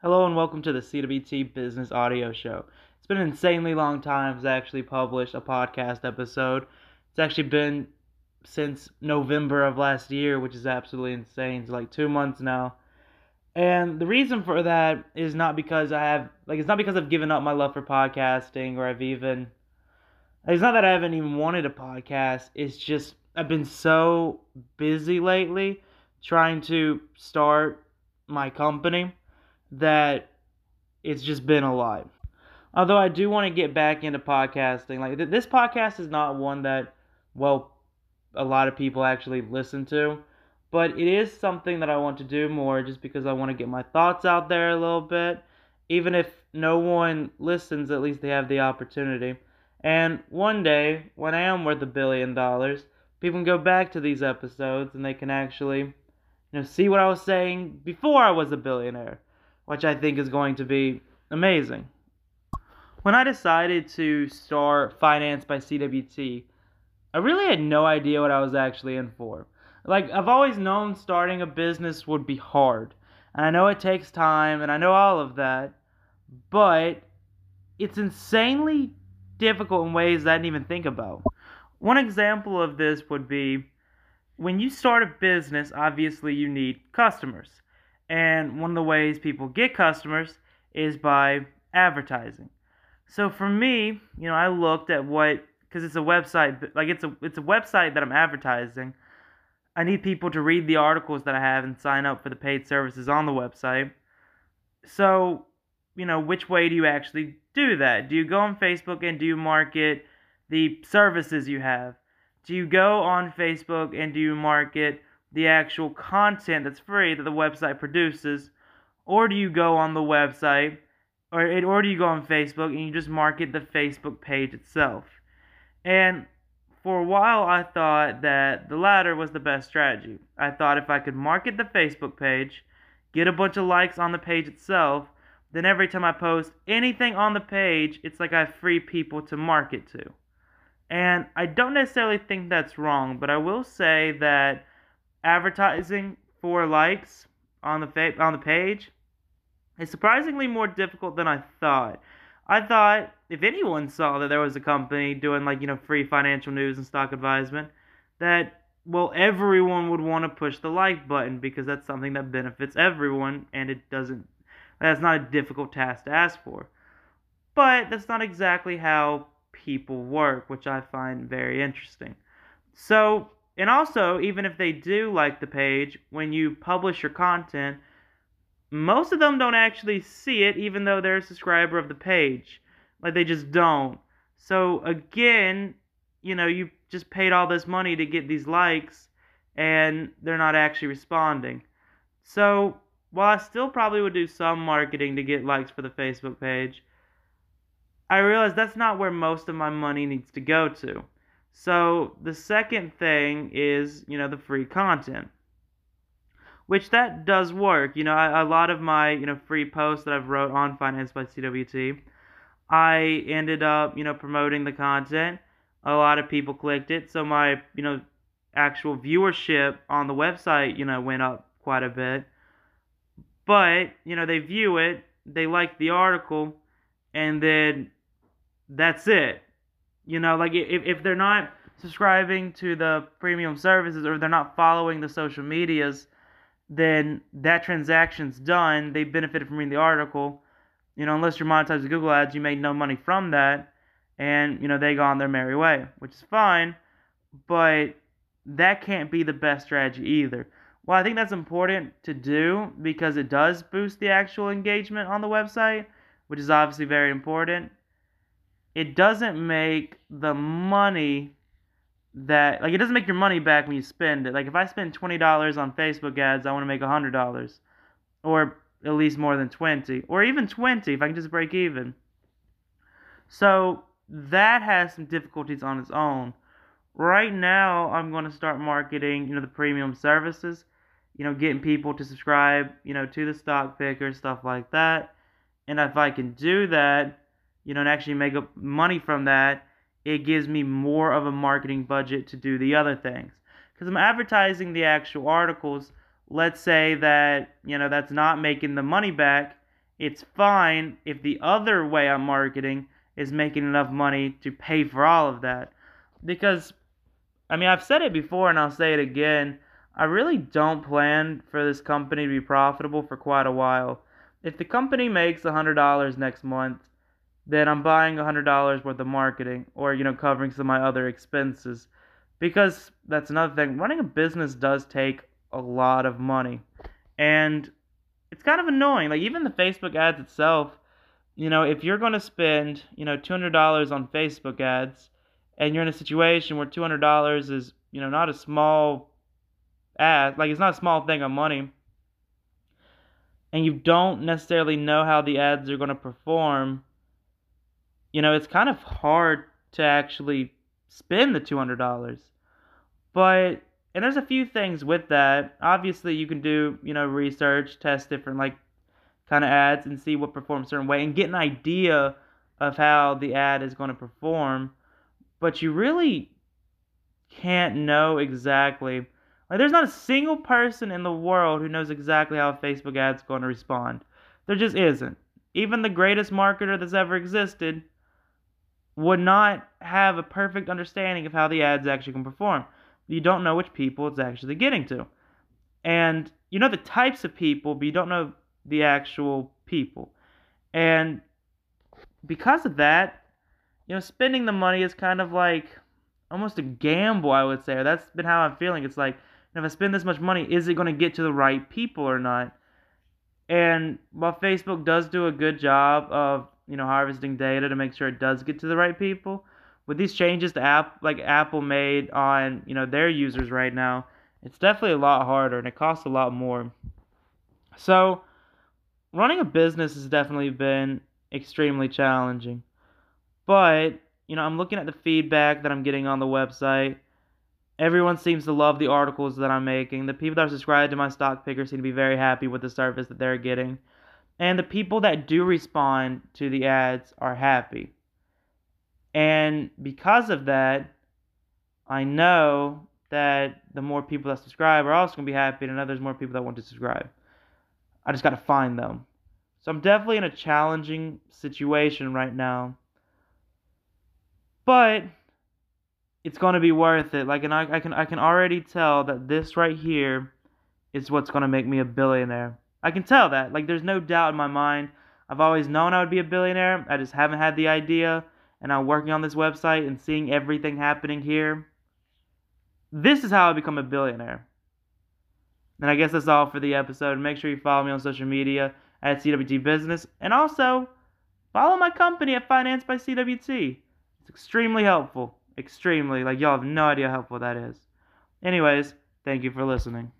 Hello and welcome to the CWT Business Audio Show. It's been an insanely long time since I actually published a podcast episode. It's actually been since November of last year, which is absolutely insane. It's like two months now. And the reason for that is not because I have, like, it's not because I've given up my love for podcasting or I've even, it's not that I haven't even wanted a podcast. It's just, I've been so busy lately trying to start my company that it's just been a lot. Although I do want to get back into podcasting. Like th- this podcast is not one that well a lot of people actually listen to, but it is something that I want to do more just because I want to get my thoughts out there a little bit. Even if no one listens, at least they have the opportunity. And one day, when I am worth a billion dollars, people can go back to these episodes and they can actually, you know, see what I was saying before I was a billionaire which I think is going to be amazing. When I decided to start Finance by CWT, I really had no idea what I was actually in for. Like, I've always known starting a business would be hard, and I know it takes time, and I know all of that, but it's insanely difficult in ways I didn't even think about. One example of this would be when you start a business, obviously you need customers. And one of the ways people get customers is by advertising. So for me, you know, I looked at what because it's a website, like it's a it's a website that I'm advertising. I need people to read the articles that I have and sign up for the paid services on the website. So, you know, which way do you actually do that? Do you go on Facebook and do you market the services you have? Do you go on Facebook and do you market the actual content that's free that the website produces, or do you go on the website, or or do you go on Facebook and you just market the Facebook page itself? And for a while, I thought that the latter was the best strategy. I thought if I could market the Facebook page, get a bunch of likes on the page itself, then every time I post anything on the page, it's like I have free people to market to. And I don't necessarily think that's wrong, but I will say that advertising for likes on the fa- on the page is surprisingly more difficult than I thought. I thought if anyone saw that there was a company doing like you know free financial news and stock advisement, that well everyone would want to push the like button because that's something that benefits everyone and it doesn't. That's not a difficult task to ask for. But that's not exactly how people work, which I find very interesting. So and also, even if they do like the page, when you publish your content, most of them don't actually see it, even though they're a subscriber of the page. Like, they just don't. So, again, you know, you just paid all this money to get these likes, and they're not actually responding. So, while I still probably would do some marketing to get likes for the Facebook page, I realize that's not where most of my money needs to go to. So the second thing is, you know, the free content. Which that does work. You know, a lot of my, you know, free posts that I've wrote on Finance by CWT, I ended up, you know, promoting the content. A lot of people clicked it, so my, you know, actual viewership on the website, you know, went up quite a bit. But, you know, they view it, they like the article, and then that's it. You know, like if, if they're not subscribing to the premium services or they're not following the social medias, then that transaction's done. They benefited from reading the article. You know, unless you're monetized with Google Ads, you made no money from that. And, you know, they go on their merry way, which is fine. But that can't be the best strategy either. Well, I think that's important to do because it does boost the actual engagement on the website, which is obviously very important it doesn't make the money that like it doesn't make your money back when you spend it. Like if I spend twenty dollars on Facebook ads, I want to make hundred dollars, or at least more than twenty, or even twenty if I can just break even. So that has some difficulties on its own. Right now, I'm going to start marketing, you know, the premium services, you know, getting people to subscribe, you know, to the stock picker, stuff like that. And if I can do that, you know, and actually make up money from that, it gives me more of a marketing budget to do the other things. Because I'm advertising the actual articles. Let's say that, you know, that's not making the money back it's fine if the other way I'm marketing is making enough money to pay for all of that. Because, I mean, I've said it before and I'll say it again. I really don't plan for this company to be profitable for quite a while. If the company makes $100 next month, then I'm buying $100 worth of marketing or, you know, covering some of my other expenses. Because that's another thing. Running a business does take a lot of money. And it's kind of annoying. Like, even the Facebook ads itself, you know, if you're going to spend, you know, $200 on Facebook ads and you're in a situation where $200 is, you know, not a small ad, like, it's not a small thing of money, and you don't necessarily know how the ads are going to perform you know, it's kind of hard to actually spend the $200. But and there's a few things with that. Obviously, you can do, you know, research, test different like kind of ads and see what performs a certain way and get an idea of how the ad is going to perform. But you really can't know exactly. Like there's not a single person in the world who knows exactly how a Facebook ad's going to respond. There just isn't. Even the greatest marketer that's ever existed would not have a perfect understanding of how the ads actually can perform. You don't know which people it's actually getting to. And you know the types of people, but you don't know the actual people. And because of that, you know, spending the money is kind of like almost a gamble, I would say. That's been how I'm feeling. It's like, if I spend this much money, is it going to get to the right people or not? And while Facebook does do a good job of you know harvesting data to make sure it does get to the right people. With these changes to app like Apple made on you know their users right now, it's definitely a lot harder and it costs a lot more. So running a business has definitely been extremely challenging. But, you know, I'm looking at the feedback that I'm getting on the website. Everyone seems to love the articles that I'm making. The people that are subscribed to my stock picker seem to be very happy with the service that they're getting. And the people that do respond to the ads are happy. And because of that, I know that the more people that subscribe are also going to be happy, and I know there's more people that want to subscribe. I just got to find them. So I'm definitely in a challenging situation right now. But it's going to be worth it. Like, and I, I can I can already tell that this right here is what's going to make me a billionaire. I can tell that. Like, there's no doubt in my mind. I've always known I would be a billionaire. I just haven't had the idea. And I'm working on this website and seeing everything happening here. This is how I become a billionaire. And I guess that's all for the episode. Make sure you follow me on social media at CWT Business. And also, follow my company at Finance by CWT. It's extremely helpful. Extremely. Like, y'all have no idea how helpful that is. Anyways, thank you for listening.